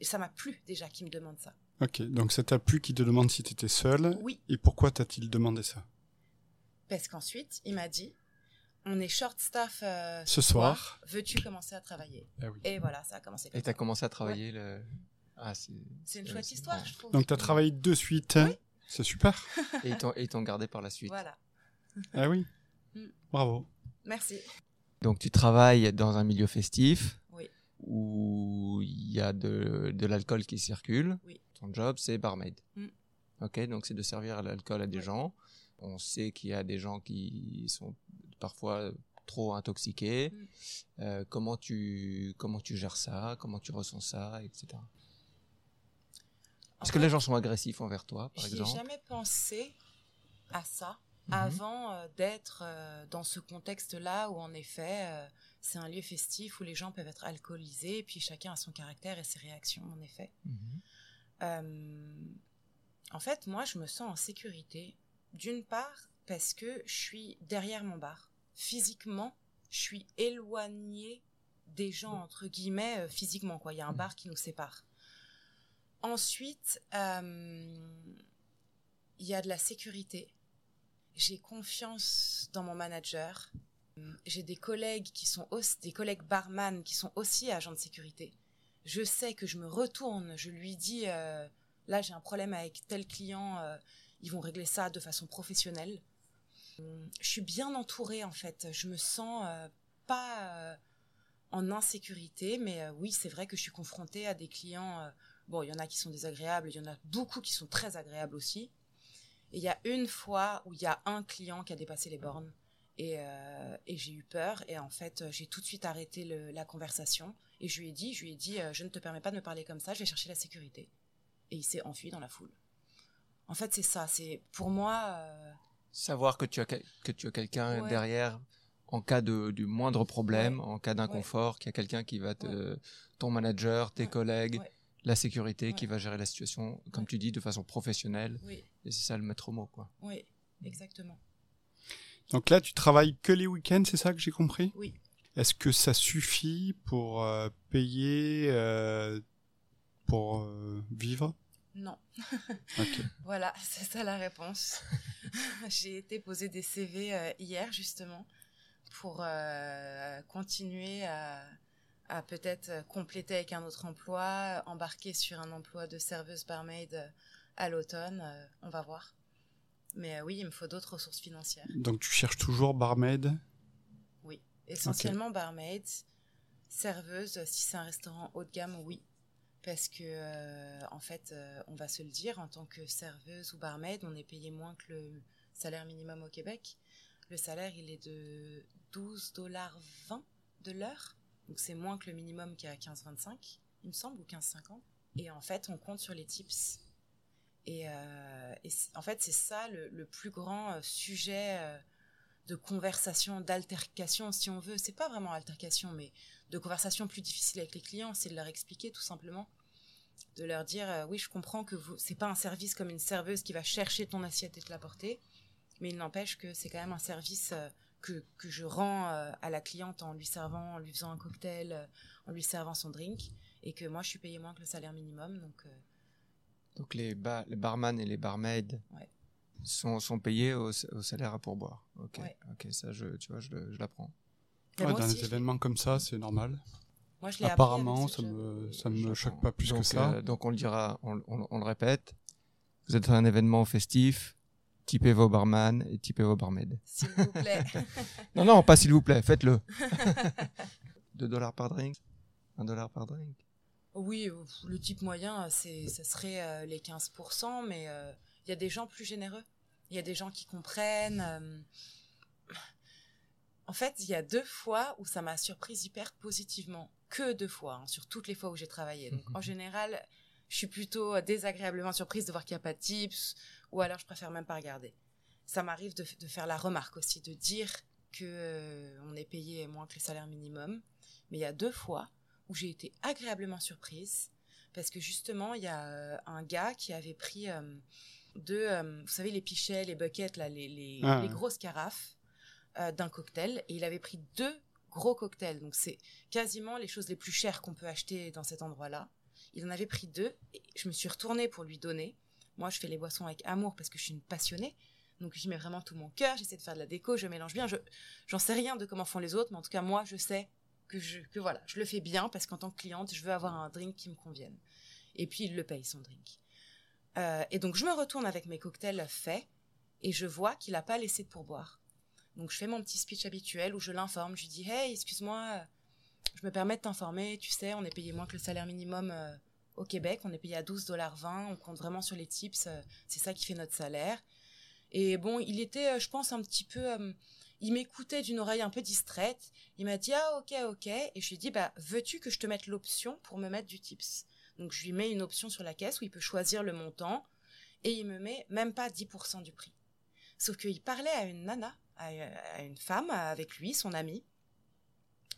Et ça m'a plu déjà qu'il me demande ça. Ok, donc ça t'a plu qu'il te demande si t'étais seul. Oui, Et pourquoi t'a-t-il demandé ça? Parce qu'ensuite il m'a dit on est short staff euh, Ce soir. Veux-tu commencer à travailler? Oui. Et voilà, ça a commencé. comme Et t'as commencé à travailler le. Ah, c'est. Une c'est- chouette histoire, je trouve. Donc t'as travaillé de suite. Oui. C'est super. Et t'ont gardé par la suite. Voilà. Ah oui. Mm. Bravo. Merci. Donc tu travailles dans un milieu festif Oui. où il y a de, de l'alcool qui circule. Oui. Ton job, c'est barmaid. Mm. Ok, donc c'est de servir l'alcool à des gens. On sait qu'il y a des gens qui sont parfois trop intoxiqués. Mm. Euh, comment tu comment tu gères ça? Comment tu ressens ça, etc. Est-ce que les gens sont agressifs envers toi, par exemple jamais pensé à ça Mhm. avant euh, d'être euh, dans ce contexte-là où en effet euh, c'est un lieu festif où les gens peuvent être alcoolisés et puis chacun a son caractère et ses réactions en effet. Mhm. En fait, moi je me sens en sécurité d'une part parce que je suis derrière mon bar. Physiquement, je suis éloignée des gens entre guillemets physiquement quoi. Il y a un Mhm. bar qui nous sépare. Ensuite, euh, il y a de la sécurité. J'ai confiance dans mon manager. J'ai des collègues qui sont des collègues barman qui sont aussi agents de sécurité. Je sais que je me retourne, je lui dis euh, là j'ai un problème avec tel client, euh, ils vont régler ça de façon professionnelle. Je suis bien entourée en fait. Je me sens pas en insécurité, mais oui c'est vrai que je suis confrontée à des clients. Euh, Bon, il y en a qui sont désagréables, il y en a beaucoup qui sont très agréables aussi. Et il y a une fois où il y a un client qui a dépassé les bornes et, euh, et j'ai eu peur et en fait j'ai tout de suite arrêté le- la conversation et je lui ai dit, je lui ai dit, euh, je ne te permets pas de me parler comme ça, je vais chercher la sécurité. Et il s'est enfui dans la foule. En fait c'est ça, c'est pour moi. euh, Savoir que tu as que tu as quelqu'un Ouais. derrière en cas de du moindre problème, en cas d'inconfort, qu'il y a quelqu'un qui va te ton manager, tes collègues. La sécurité qui va gérer la situation comme Ouais. tu dis de façon professionnelle oui, et c'est ça le maître mot quoi. oui, exactement. Donc là, tu travailles que les week-ends, c'est ça que j'ai compris? Oui. Est-ce que ça suffit pour euh, payer, euh, pour euh, vivre? Non. Ok. Voilà, c'est ça la réponse. J'ai été poser des CV euh, hier justement pour euh, continuer à, à peut-être euh, compléter avec un autre emploi, embarquer sur un emploi de serveuse barmaid euh, à l'automne. euh, on va voir. Mais euh, oui, il me faut d'autres ressources financières. Donc tu cherches toujours barmaid Essentiellement barmaid, serveuse, si c'est un restaurant haut de gamme, oui. Parce que, euh, en fait, euh, on va se le dire, en tant que serveuse ou barmaid, on est payé moins que le salaire minimum au Québec. Le salaire, il est de 12 dollars 20 de l'heure. Donc c'est moins que le minimum qui est à 15,25, il me semble, ou 15,50. Et en fait, on compte sur les tips. Et, euh, en fait, c'est ça le, plus grand euh, sujet euh, de conversation, d'altercation, si on veut. C'est pas vraiment altercation, mais de conversation plus difficile avec les clients, c'est de leur expliquer tout simplement, de leur dire oui, je comprends que c'est pas un service comme une serveuse qui va chercher ton assiette et te l'apporter, mais il n'empêche que c'est quand même un service que, que je rends euh, à la cliente en lui servant, en lui faisant un cocktail, euh, en lui servant son drink, et que moi je suis payée moins que le salaire minimum, donc euh, Donc les, ba- les barman et les barmaids Ouais. sont, sont payés au, au salaire à pourboire. Ok, Ouais. ok, ça je, tu vois, je, l'apprends. Ouais, dans aussi, des je l'ai- événements comme ça, c'est normal. moi, je Apparemment, ça me, ça me choque pas plus donc, que ça. euh, donc on le dira, on, on- on le répète. Vous êtes à un événement festif, typez vos barman et typez vos barmaids. S'il vous plaît. Non, non, pas s'il vous plaît, faites-le. 2 dollars par drink 1 dollar par drink Oui, euh, le type moyen, c'est, ça serait euh, les 15%, mais euh, il y a des gens plus généreux. Il y a des gens qui comprennent. euh. En fait, il y a deux fois où ça m'a surprise hyper positivement. Que deux fois, hein, sur toutes les fois où j'ai travaillé. Donc, en général, je suis plutôt désagréablement surprise de voir qu'il n'y a pas de tips, ou alors je préfère même pas regarder. Ça m'arrive de, de faire la remarque aussi, de dire que euh, on est payé moins que le salaire minimum. Mais il y a deux fois où j'ai été agréablement surprise parce que justement il y a euh, un gars qui avait pris euh, deux vous savez les pichets les buckets là les, les, Ah, les grosses carafes d'un cocktail. Et il avait pris deux gros cocktails. Donc c'est quasiment les choses les plus chères qu'on peut acheter dans cet endroit là il en avait pris deux et je me suis retournée pour lui donner moi je fais les boissons avec amour parce que je suis une passionnée. Donc j'y mets vraiment tout mon cœur j'essaie de faire de la déco je mélange bien. Je j'en sais rien de comment font les autres mais en tout cas moi je sais que je que voilà je le fais bien parce qu'en tant que cliente je veux avoir un drink qui me convienne. Et puis il le paye son drink. Euh, et donc je me retourne avec mes cocktails faits et je vois qu'il n'a pas laissé de pourboire. Donc je fais mon petit speech habituel où je l'informe. Je lui dis hey excuse-moi je me permets de t'informer. Tu sais on est payé moins que le salaire minimum euh, au Québec on est payé à 12 dollars 20 on compte vraiment sur les tips euh, c'est ça qui fait notre salaire et bon il était euh, je pense un petit peu euh, il m'écoutait d'une oreille un peu distraite. Il m'a dit ah ok ok et je lui ai dit bah veux-tu que je te mette l'option pour me mettre du tips? Donc je lui mets une option sur la caisse où il peut choisir le montant et il me met même pas 10% du prix. Sauf qu'il parlait à une nana, à une femme avec lui, son amie,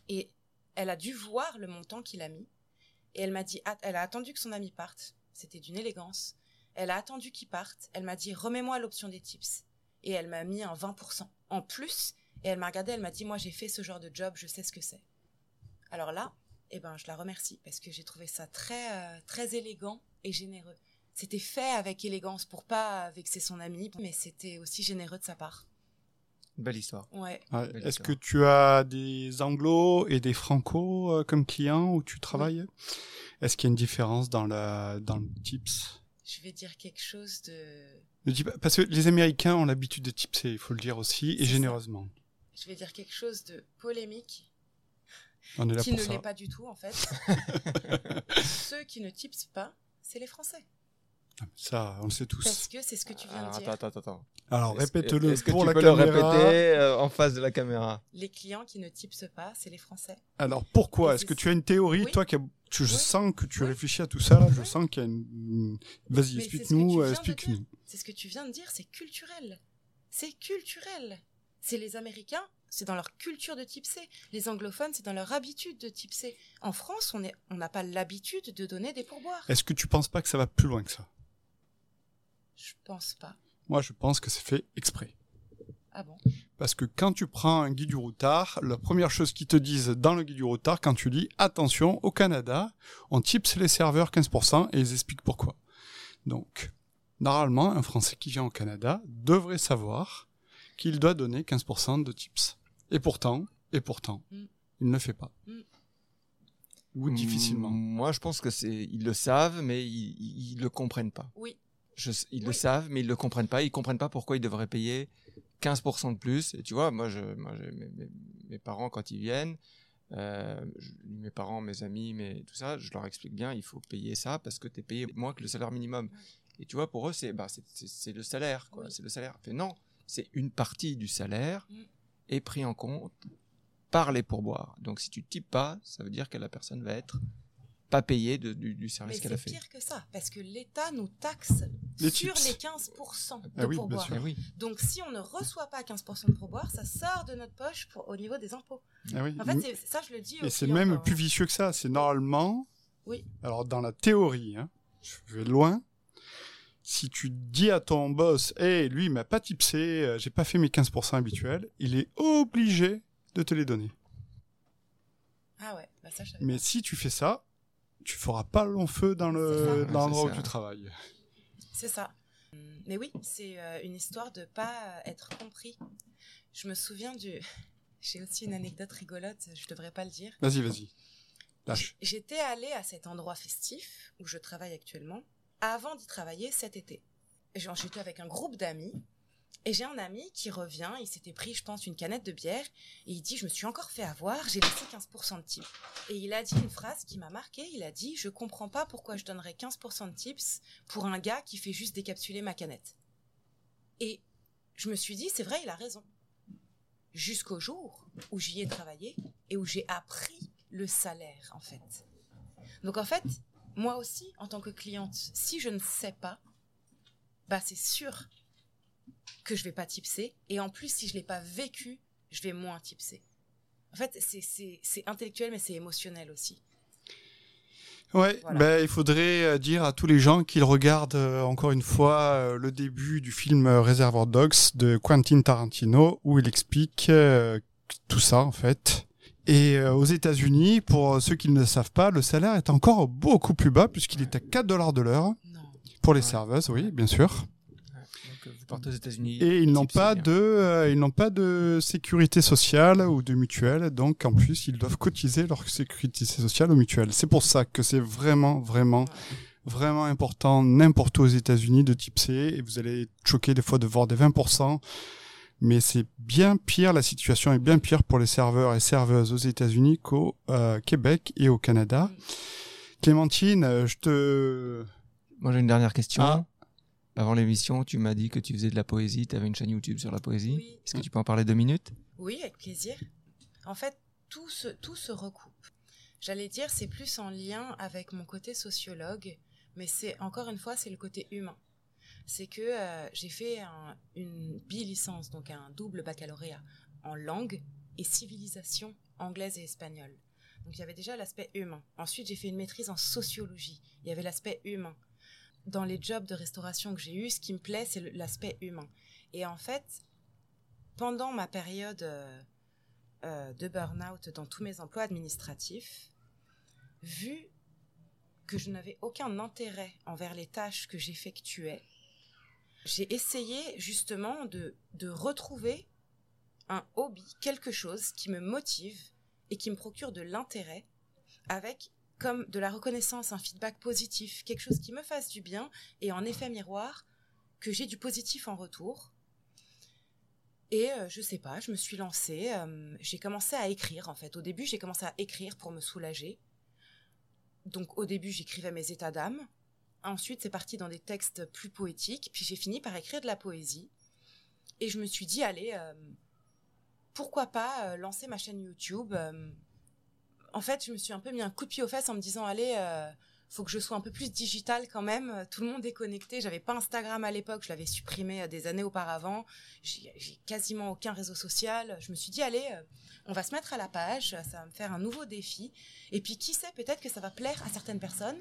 et elle a dû voir le montant qu'il a mis et elle m'a dit ah, elle a attendu que son ami parte. C'était d'une élégance. Elle a attendu qu'il parte. Elle m'a dit remets-moi l'option des tips et elle m'a mis un 20% en plus et elle m'a regardé elle m'a dit moi j'ai fait ce genre de job je sais ce que c'est alors là eh ben je la remercie parce que j'ai trouvé ça très euh, très élégant et généreux c'était fait avec élégance pour pas vexer son ami mais c'était aussi généreux de sa part Belle histoire. ouais Ouais. Belle Est-ce histoire. que tu as des anglos et des franco euh, comme clients où tu travailles? Est-ce qu'il y a une différence dans, la, dans le tips? Je vais dire quelque chose de Ne dis pas- Parce que les Américains ont l'habitude de tipser, il faut le dire aussi, et ça. généreusement. je vais dire quelque chose de polémique On est là qui pour ne ça. l'est pas du tout en fait ceux qui ne tipsent pas c'est les français Ça, on le sait tous. parce que c'est ce que tu viens Alors, de dire attends, attends, attends. Alors, répète-le est-ce que pour tu la peux caméra. le répéter euh, en face de la caméra les clients qui ne tipsent pas c'est les français Alors, pourquoi? Est-ce que tu as une théorie Oui. Toi, qui tu, je Oui. sens que tu Oui. réfléchis à tout ça, là? Je sens qu'il y a une... Vas-y, explique-nous, tu euh, viens de explique-nous. dire. C'est ce que tu viens de dire, c'est culturel. C'est culturel. C'est les Américains, c'est dans leur culture de tipser. Les anglophones, c'est dans leur habitude de tipser. En France, on est- on n'a pas l'habitude de donner des pourboires. Est-ce que tu penses pas que ça va plus loin que ça? Je pense pas. Moi, je pense que c'est fait exprès. Ah bon? Parce que quand tu prends un guide du routard, la première chose qu'ils te disent dans le guide du routard, quand tu lis, attention, au Canada, on tips les serveurs 15% et ils expliquent pourquoi. Donc, normalement, un Français qui vient au Canada devrait savoir qu'il doit donner 15% de tips. Et pourtant, et pourtant, Mm. il ne le fait pas. Mm. Ou difficilement. Mm, Moi, je pense que c'est ils le savent, mais ils, ils le comprennent pas. Oui. Je, ils le Oui. savent, mais ils le comprennent pas. Ils comprennent pas pourquoi ils devraient payer 15% de plus. Et tu vois, moi, je, moi, j'ai- mes, parents quand ils viennent, euh, je- mes parents, mes amis, mais tout ça, je leur explique bien, il faut payer ça parce que tu es payé moins que le salaire minimum. Et tu vois, pour eux, c'est bah, c'est- c'est- c'est le salaire, quoi. Oui. C'est le salaire. Mais non, c'est une partie du salaire Mm. est pris en compte par les pourboires. Donc, si tu types pas, ça veut dire que la personne va être pas payée de- du, service qu'elle a c'est fait. pire que ça, parce que l'État nous taxe Les sur les 15% de Ah oui, bien pourboire. sûr. Eh oui. Donc si on ne reçoit pas 15% de pourboire, ça sort de notre poche pour- au niveau des impôts. Ah oui. En fait, c'est- ça, je le dis Et c'est même quoi. plus vicieux que ça. C'est normalement. Oui. Alors, dans la théorie, hein, je vais loin. Si tu dis à ton boss, hey, lui, il m'a pas tipsé, euh, j'ai pas fait mes 15% habituels, il est obligé de te les donner. Ah ouais, bah ça, je Mais pas. si tu fais ça, tu feras pas long feu dans C'est le ça. dans Ouais, l'endroit où tu travailles. C'est ça. Mais oui, c'est euh, une histoire de pas être compris. Je me souviens du. J'ai aussi une anecdote rigolote, je devrais pas le dire. Vas-y, vas-y. Lâche. J'étais allée à cet endroit festif où je travaille actuellement avant d'y travailler cet été. J'étais avec un groupe d'amis et j'ai un ami qui revient, il s'était pris, je pense, une canette de bière, et il dit, je me suis encore fait avoir, j'ai laissé 15% de tips. Et il a dit une phrase qui m'a marqué, il a dit, je comprends pas pourquoi je donnerais 15% de tips pour un gars qui fait juste décapsuler ma canette. Et je me suis dit, c'est vrai, il a raison. Jusqu'au jour où j'y ai travaillé et où j'ai appris le salaire, en fait. Donc en fait, moi aussi, en tant que cliente, si je ne sais pas, bah c'est sûr que je vais pas tipser. Et en plus, si je l'ai pas vécu, je vais moins tipser. En fait, c'est intellectuel, mais c'est émotionnel aussi. Ouais, ben, il faudrait euh, dire à tous les gens qu'ils regardent euh, encore une fois euh, le début du film Reservoir Dogs de Quentin Tarantino où il explique tout ça en fait. Et aux États-Unis, pour ceux qui ne le savent pas, le salaire est encore beaucoup plus bas puisqu'il est à 4 dollars de l'heure pour les serveuses, oui, bien sûr. États-Unis. Et ils n'ont pas de, euh, ils n'ont pas de sécurité sociale ou de mutuelle, donc en plus ils doivent cotiser leur sécurité sociale aux mutuelles. C'est pour ça que c'est vraiment, vraiment, vraiment important n'importe où aux États-Unis de type C. Et vous allez choqué des fois de voir des 20%. Mais c'est bien pire, la situation est bien pire pour les serveurs et serveuses aux États-Unis qu'au euh, Québec et au Canada. Clémentine, euh, je te... Moi j'ai une dernière question. Ah. Avant l'émission, tu m'as dit que tu faisais de la poésie, tu avais une chaîne YouTube sur la poésie. Est-ce que tu peux en parler deux minutes? Oui, avec plaisir. En fait, tout se, tout se recoupe. J'allais dire, c'est plus en lien avec mon côté sociologue, mais c'est encore une fois, c'est le côté humain. C'est que euh, j'ai fait une bi-licence, donc un double baccalauréat en langue et civilisation anglaise et espagnole. Donc il y avait déjà l'aspect humain. Ensuite, j'ai fait une maîtrise en sociologie. Il y avait l'aspect humain dans les jobs de restauration que j'ai eu, ce qui me plaît, c'est l'aspect humain. Et en fait, pendant ma période euh, euh, de burn-out dans tous mes emplois administratifs, vu que je n'avais aucun intérêt envers les tâches que j'effectuais, j'ai essayé justement de, de retrouver un hobby, quelque chose qui me motive et qui me procure de l'intérêt avec comme de la reconnaissance, un feedback positif, quelque chose qui me fasse du bien et en effet miroir, que j'ai du positif en retour. Et euh, je sais pas, je me suis lancée, euh, j'ai commencé à écrire en fait. Au début, j'ai commencé à écrire pour me soulager. Donc au début, j'écrivais mes états d'âme. Ensuite, c'est parti dans des textes plus poétiques. Puis j'ai fini par écrire de la poésie. Et je me suis dit, allez, euh, pourquoi pas lancer ma chaîne YouTube en fait, je me suis un peu mis un coup de pied aux fesses en me disant, allez, euh, faut que je sois un peu plus digital quand même. Tout le monde est connecté. J'avais pas Instagram à l'époque, je l'avais supprimé euh, des années auparavant. J'ai quasiment aucun réseau social. Je me suis dit, allez, euh, on va se mettre à la page. Ça va me faire un nouveau défi. Et puis, qui sait, peut-être que ça va plaire à certaines personnes.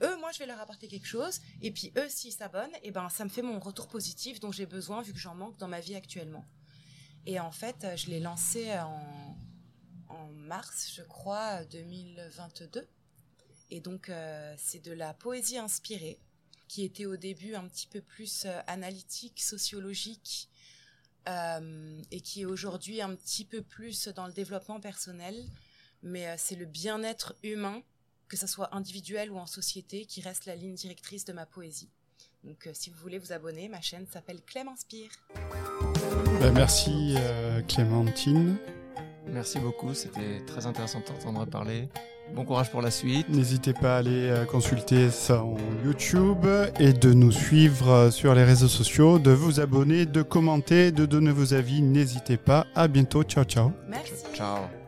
Eux, moi, je vais leur apporter quelque chose. Et puis, eux, s'ils s'abonnent, eh ben, ça me fait mon retour positif dont j'ai besoin vu que j'en manque dans ma vie actuellement. Et en fait, je l'ai lancé en en mars, je crois, 2022. Et donc, euh, c'est de la poésie inspirée, qui était au début un petit peu plus euh, analytique, sociologique, euh, et qui est aujourd'hui un petit peu plus dans le développement personnel. Mais c'est le bien-être humain, que ce soit individuel ou en société, qui reste la ligne directrice de ma poésie. Donc, si vous voulez vous abonner, ma chaîne s'appelle Clem Inspire. Ben, merci Clémentine. Merci beaucoup, c'était très intéressant de t'entendre parler. Bon courage pour la suite. N'hésitez pas à aller euh, consulter ça en YouTube et de nous suivre euh, sur les réseaux sociaux, de vous abonner, de commenter, de donner vos avis. N'hésitez pas. À bientôt. Ciao, ciao. Merci. Ciao.